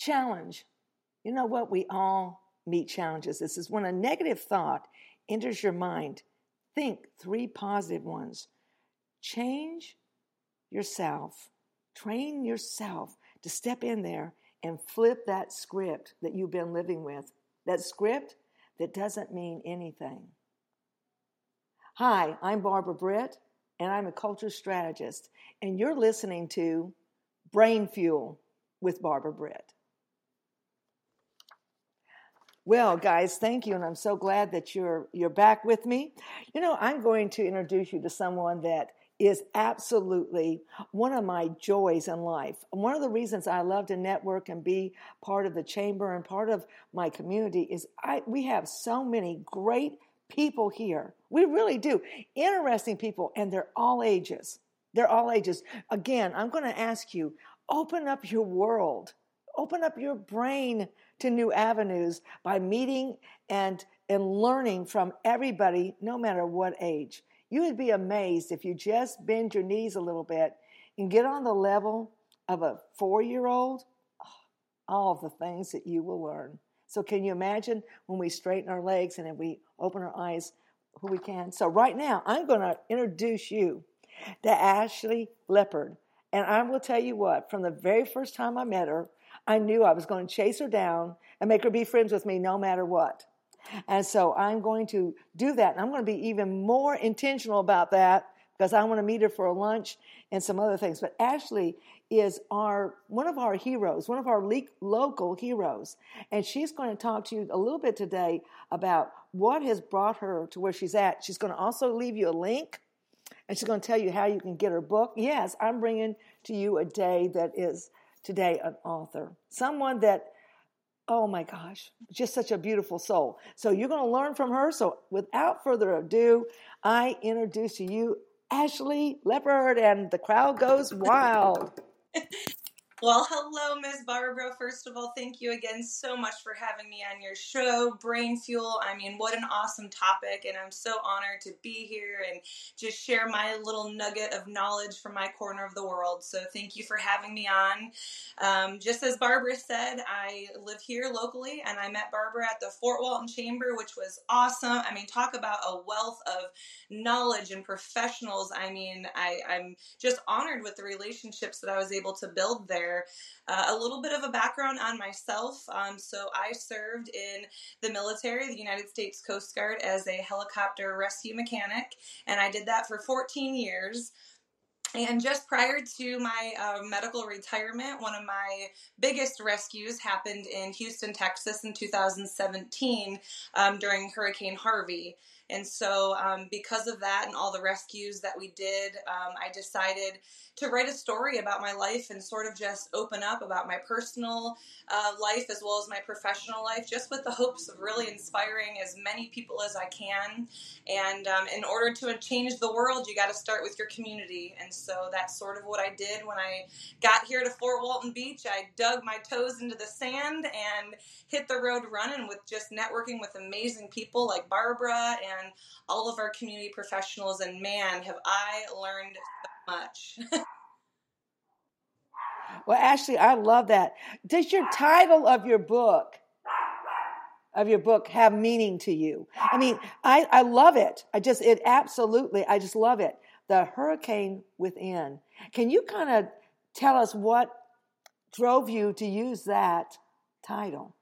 Challenge. You know what? We all meet challenges. This is when a negative thought enters your mind. Think three positive ones. Change yourself. Train yourself to step in there and flip that script that you've been living with. That script that doesn't mean anything. Hi, I'm Barbara Britt, and I'm a culture strategist, and you're listening to Brain Fuel with Barbara Britt. Well, guys, thank you, and I'm so glad that you're you're back with me. You know, I'm going to introduce you to someone that is absolutely one of my joys in life. One of the reasons I love to network and be part of the chamber and part of my community is I we have so many great people here. We really do. Interesting people, and they're all ages. They're all ages. Again, I'm going to ask you open up your world, open up your brain to new avenues by meeting and, and learning from everybody, no matter what age. You would be amazed if you just bend your knees a little bit and get on the level of a four year old, ah, all of the things that you will learn. So, can you imagine when we straighten our legs and then we open our eyes who we can? So, right now, I'm going to introduce you to Ashlee Leppert. And I will tell you what, from the very first time I met her, I knew I was going to chase her down and make her be friends with me no matter what. And so I'm going to do that. And I'm going to be even more intentional about that because I want to meet her for a lunch and some other things. But Ashlee is our one of our heroes, one of our le- local heroes, and she's going to talk to you a little bit today about what has brought her to where she's at. She's going to also leave you a link, and she's going to tell you how you can get her book. Yes, I'm bringing to you a day that is today an author, someone that Oh my gosh, just such a beautiful soul. So you're going to learn from her. So without further ado, I introduce to you Ashlee Leppert, and the crowd goes wild. Well, hello, Miss Barbara. First of all, thank you again so much for having me on your show, Brain Fuel. I mean, what an awesome topic, and I'm so honored to be here and just share my little nugget of knowledge from my corner of the world. So, thank you for having me on. Um, just as Barbara said, I live here locally, and I met Barbara at the Fort Walton Chamber, which was awesome. I mean, talk about a wealth of knowledge and professionals. I mean, I, I'm just honored with the relationships that I was able to build there share uh, a little bit of a background on myself. Um, so, I served in the military, the United States Coast Guard, as a helicopter rescue mechanic, and I did that for 14 years. And just prior to my uh, medical retirement, one of my biggest rescues happened in Houston, Texas in 2017 um, during Hurricane Harvey. And so, um, because of that and all the rescues that we did, um, I decided to write a story about my life and sort of just open up about my personal uh, life as well as my professional life, just with the hopes of really inspiring as many people as I can. And um, in order to change the world, you got to start with your community. And so that's sort of what I did when I got here to Fort Walton Beach. I dug my toes into the sand and hit the road running with just networking with amazing people like Barbara and all of our community professionals. And man, have I learned so much. well, Ashlee, I love that. Does your title of your book of your book have meaning to you? I mean, I, I love it. I just, it absolutely, I just love it. The Hurricane Within. Can you kind of tell us what drove you to use that title?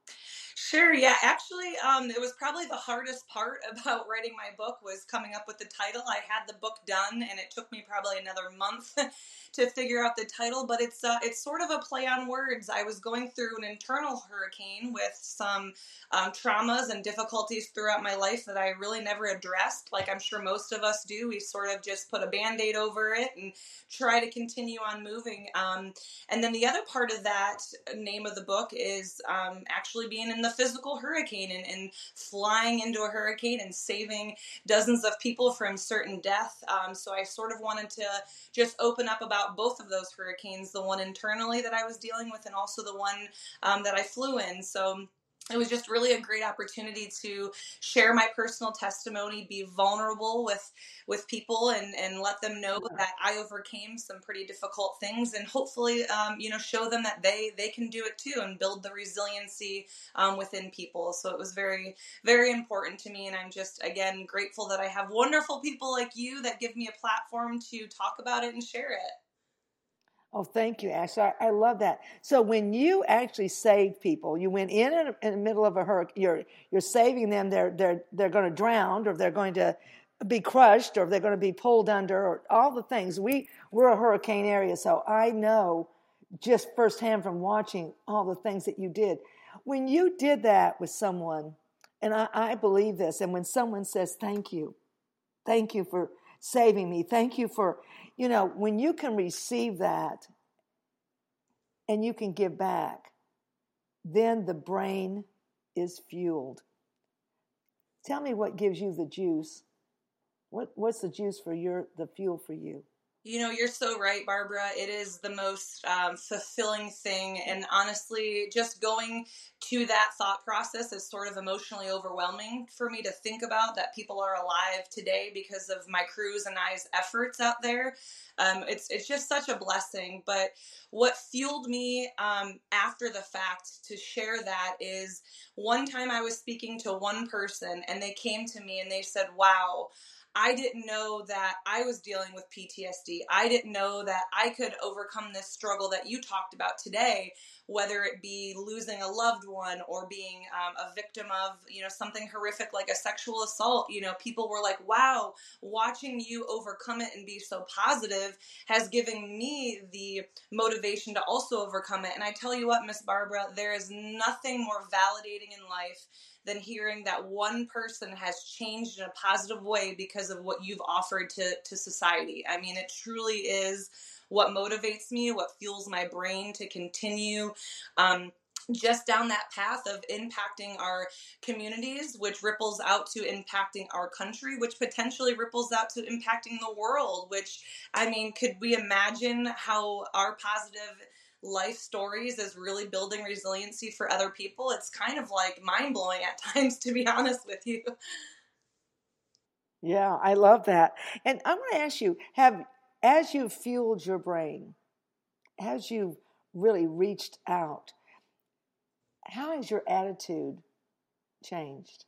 Sure. Yeah. Actually, um, it was probably the hardest part about writing my book was coming up with the title. I had the book done, and it took me probably another month to figure out the title. But it's uh, it's sort of a play on words. I was going through an internal hurricane with some um, traumas and difficulties throughout my life that I really never addressed. Like I'm sure most of us do. We sort of just put a band aid over it and try to continue on moving. Um, and then the other part of that name of the book is um, actually being in the physical hurricane and, and, flying into a hurricane and saving dozens of people from certain death. Um, so I sort of wanted to just open up about both of those hurricanes the one internally that I was dealing with, and also the one um, that I flew in. So it was just really a great opportunity to share my personal testimony be vulnerable with with people and and let them know that i overcame some pretty difficult things and hopefully um, you know show them that they they can do it too and build the resiliency um, within people. So it was very very important to me and i'm just again grateful that i have wonderful people like you that give me a platform to talk about it and share it Oh, thank you, Ashlee. I, I, love that. So when you actually saved people, you went in in, in the middle of a hurricane. You're you're saving them. They're they're they're going to drown, or they're going to be crushed, or they're going to be pulled under, or all the things. We we're a hurricane area, so I know just firsthand from watching all the things that you did. When you did that with someone, and I, I believe this, and when someone says thank you, thank you for saving me, thank you for you know, when you can receive that and you can give back, then the brain is fueled. Tell me what gives you the juice. What what's the juice for your the fuel for you? You know, you're so right, Barbara. It is the most um, fulfilling thing. And honestly, just going to that thought process is sort of emotionally overwhelming for me to think about that people are alive today because of my crew's and I's efforts out there. Um, it's, it's just such a blessing. But what fueled me um, after the fact to share that is one time I was speaking to one person and they came to me and they said, Wow, I didn't know that I was dealing with PTSD. I didn't know that I could overcome this struggle that you talked about today, whether it be losing a loved one or being um, a victim of, you know, something horrific like a sexual assault. You know, people were like, wow, watching you overcome it and be so positive has given me the motivation to also overcome it. And I tell you what, Miss Barbara, there is nothing more validating in life than hearing that one person has changed in a positive way because of what you've offered to, to society. I mean, it truly is what motivates me, what fuels my brain to continue. Um, just down that path of impacting our communities, which ripples out to impacting our country, which potentially ripples out to impacting the world. Which, I mean, could we imagine how our positive life stories is really building resiliency for other people, it's kind of like mind blowing at times, to be honest with you. Yeah, I love that. And I want to ask you have, as you've fueled your brain, as you've really reached out, how has your attitude changed?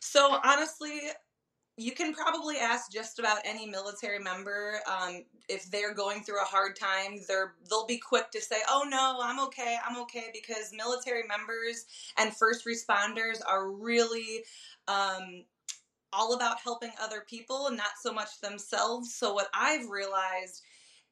So, honestly, you can probably ask just about any military member um, if they're going through a hard time they're they'll be quick to say oh no i'm okay i'm okay because military members and first responders are really um, all about helping other people and not so much themselves. So what i've realized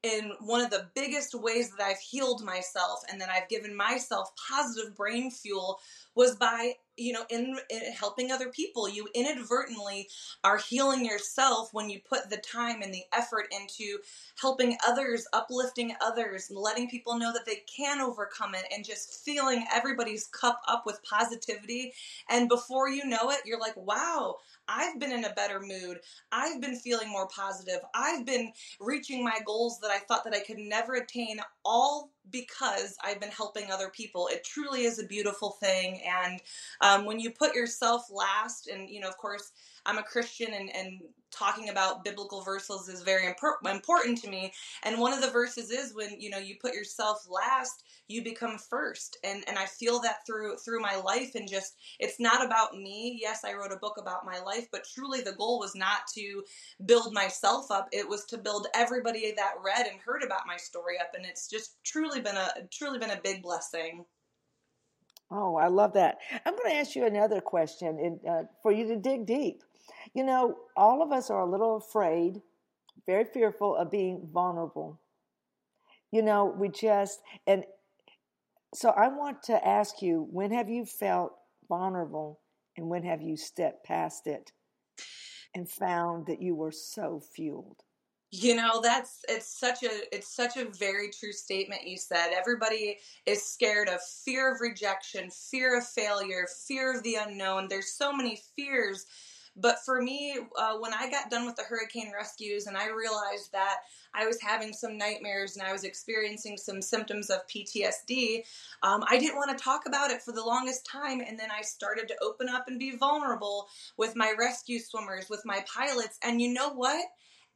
in one of the biggest ways that I've healed myself and that I've given myself positive brain fuel was by you know in, in, helping other people you inadvertently are healing yourself when you put the time and the effort into helping others uplifting others and letting people know that they can overcome it and just filling everybody's cup up with positivity and before you know it you're like wow I've been in a better mood. I've been feeling more positive. I've been reaching my goals that I thought that I could never attain all because I've been helping other people. It truly is a beautiful thing. And um, when you put yourself last, and, you know, of course, I'm a Christian and, and talking about biblical verses is very important to me. And one of the verses is when, you know, you put yourself last, you become first. And and I feel that through through my life and just it's not about me. Yes, I wrote a book about my life, but truly the goal was not to build myself up. It was to build everybody that read and heard about my story up and it's just truly been a truly been a big blessing. Oh, I love that. I'm going to ask you another question uh, for you to dig deep. You know, all of us are a little afraid, very fearful of being vulnerable. You know, we just, and so I want to ask you when have you felt vulnerable and when have you stepped past it and found that you were so fueled? You know, that's it's such a it's such a very true statement you said. Everybody is scared of fear of rejection, fear of failure, fear of the unknown. There's so many fears But for me, uh, when I got done with the hurricane rescues and I realized that I was having some nightmares and I was experiencing some symptoms of PTSD, um, I didn't want to talk about it for the longest time. And then I started to open up and be vulnerable with my rescue swimmers, with my pilots. And you know what?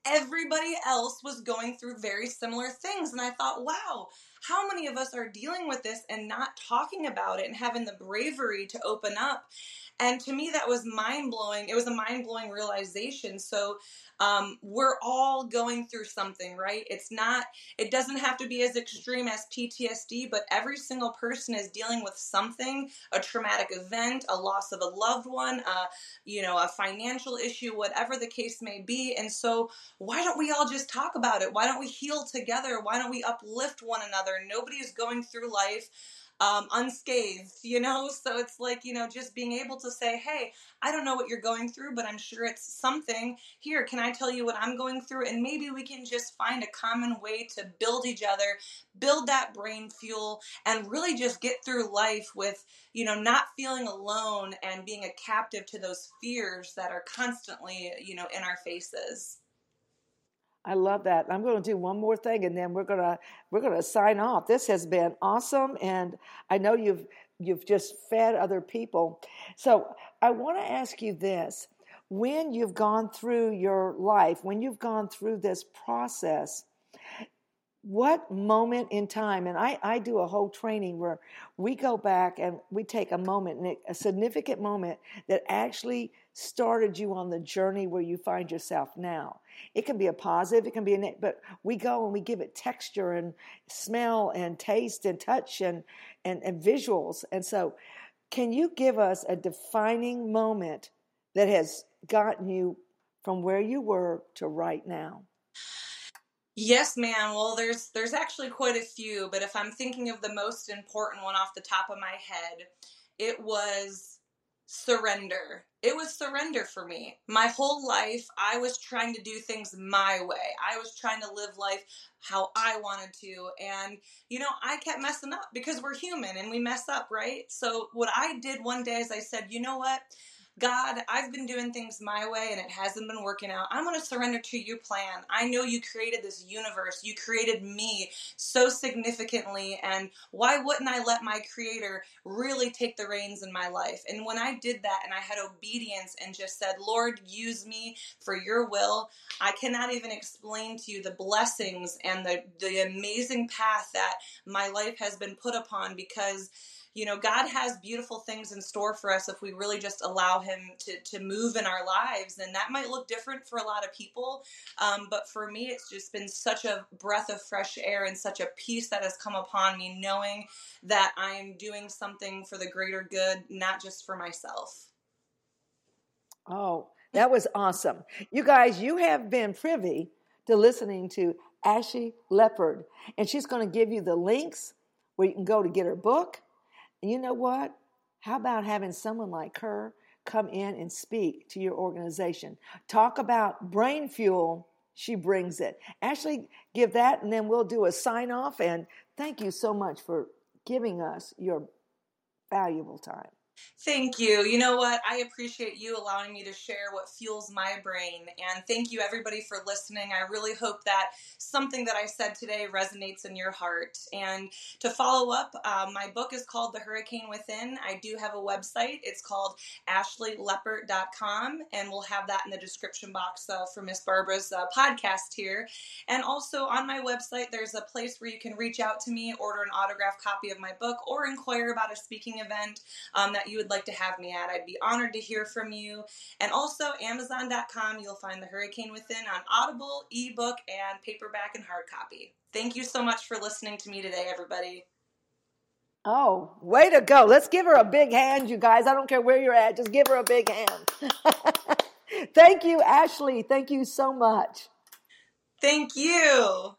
Everybody else was going through very similar things. And I thought, wow, how many of us are dealing with this and not talking about it and having the bravery to open up? And to me, that was mind blowing. It was a mind blowing realization. So, um, we're all going through something, right? It's not, it doesn't have to be as extreme as PTSD, but every single person is dealing with something a traumatic event, a loss of a loved one, uh, you know, a financial issue, whatever the case may be. And so, why don't we all just talk about it? Why don't we heal together? Why don't we uplift one another? Nobody is going through life um, unscathed, you know? So it's like, you know, just being able to say, hey, I don't know what you're going through, but I'm sure it's something. Here, can I tell you what I'm going through? And maybe we can just find a common way to build each other, build that brain fuel, and really just get through life with, you know, not feeling alone and being a captive to those fears that are constantly, you know, in our faces. I love that. I'm going to do one more thing, and then we're going to we're going to sign off. This has been awesome, and I know you've you've just fed other people. So I want to ask you this: When you've gone through your life, when you've gone through this process, what moment in time and I, I do a whole training where we go back and we take a moment a significant moment that actually started you on the journey where you find yourself now it can be a positive it can be a but we go and we give it texture and smell and taste and touch and and, and visuals and so can you give us a defining moment that has gotten you from where you were to right now Yes, ma'am. Well, there's there's actually quite a few, but if I'm thinking of the most important one off the top of my head, it was surrender. It was surrender for me. My whole life, I was trying to do things my way. I was trying to live life how I wanted to. And, you know, I kept messing up because we're human and we mess up, right? So, what I did one day is I said, you know what? God, I've been doing things my way and it hasn't been working out. I'm going to surrender to your plan. I know you created this universe. You created me so significantly. And why wouldn't I let my creator really take the reins in my life? And when I did that and I had obedience and just said, Lord, use me for your will, I cannot even explain to you the blessings and the, the amazing path that my life has been put upon because you know, God has beautiful things in store for us if we really just allow Him to, to move in our lives. And that might look different for a lot of people. Um, but for me, it's just been such a breath of fresh air and such a peace that has come upon me, knowing that I am doing something for the greater good, not just for myself. Oh, that was awesome. You guys, you have been privy to listening to Ashy Leppert, and she's going to give you the links where you can go to get her book you know what? How about having someone like her come in and speak to your organization? Talk about brain fuel. She brings it. Ashlee, give that, and then we'll do a sign off. And thank you so much for giving us your valuable time. Thank you. You know what? I appreciate you allowing me to share what fuels my brain. And thank you, everybody, for listening. I really hope that something that I said today resonates in your heart. And to follow up, uh, my book is called The Hurricane Within. I do have a website. It's called ashleeleppert.com. And we'll have that in the description box uh, for Miss Barbara's uh, podcast here. And also on my website, there's a place where you can reach out to me, order an autographed copy of my book, or inquire about a speaking event um, that you would like to have me at. I'd be honored to hear from you. And also, Amazon.com, you'll find The Hurricane Within on Audible, ebook, and paperback and hard copy. Thank you so much for listening to me today, everybody. Oh, way to go. Let's give her a big hand, you guys. I don't care where you're at, just give her a big hand. Thank you, Ashlee. Thank you so much. Thank you.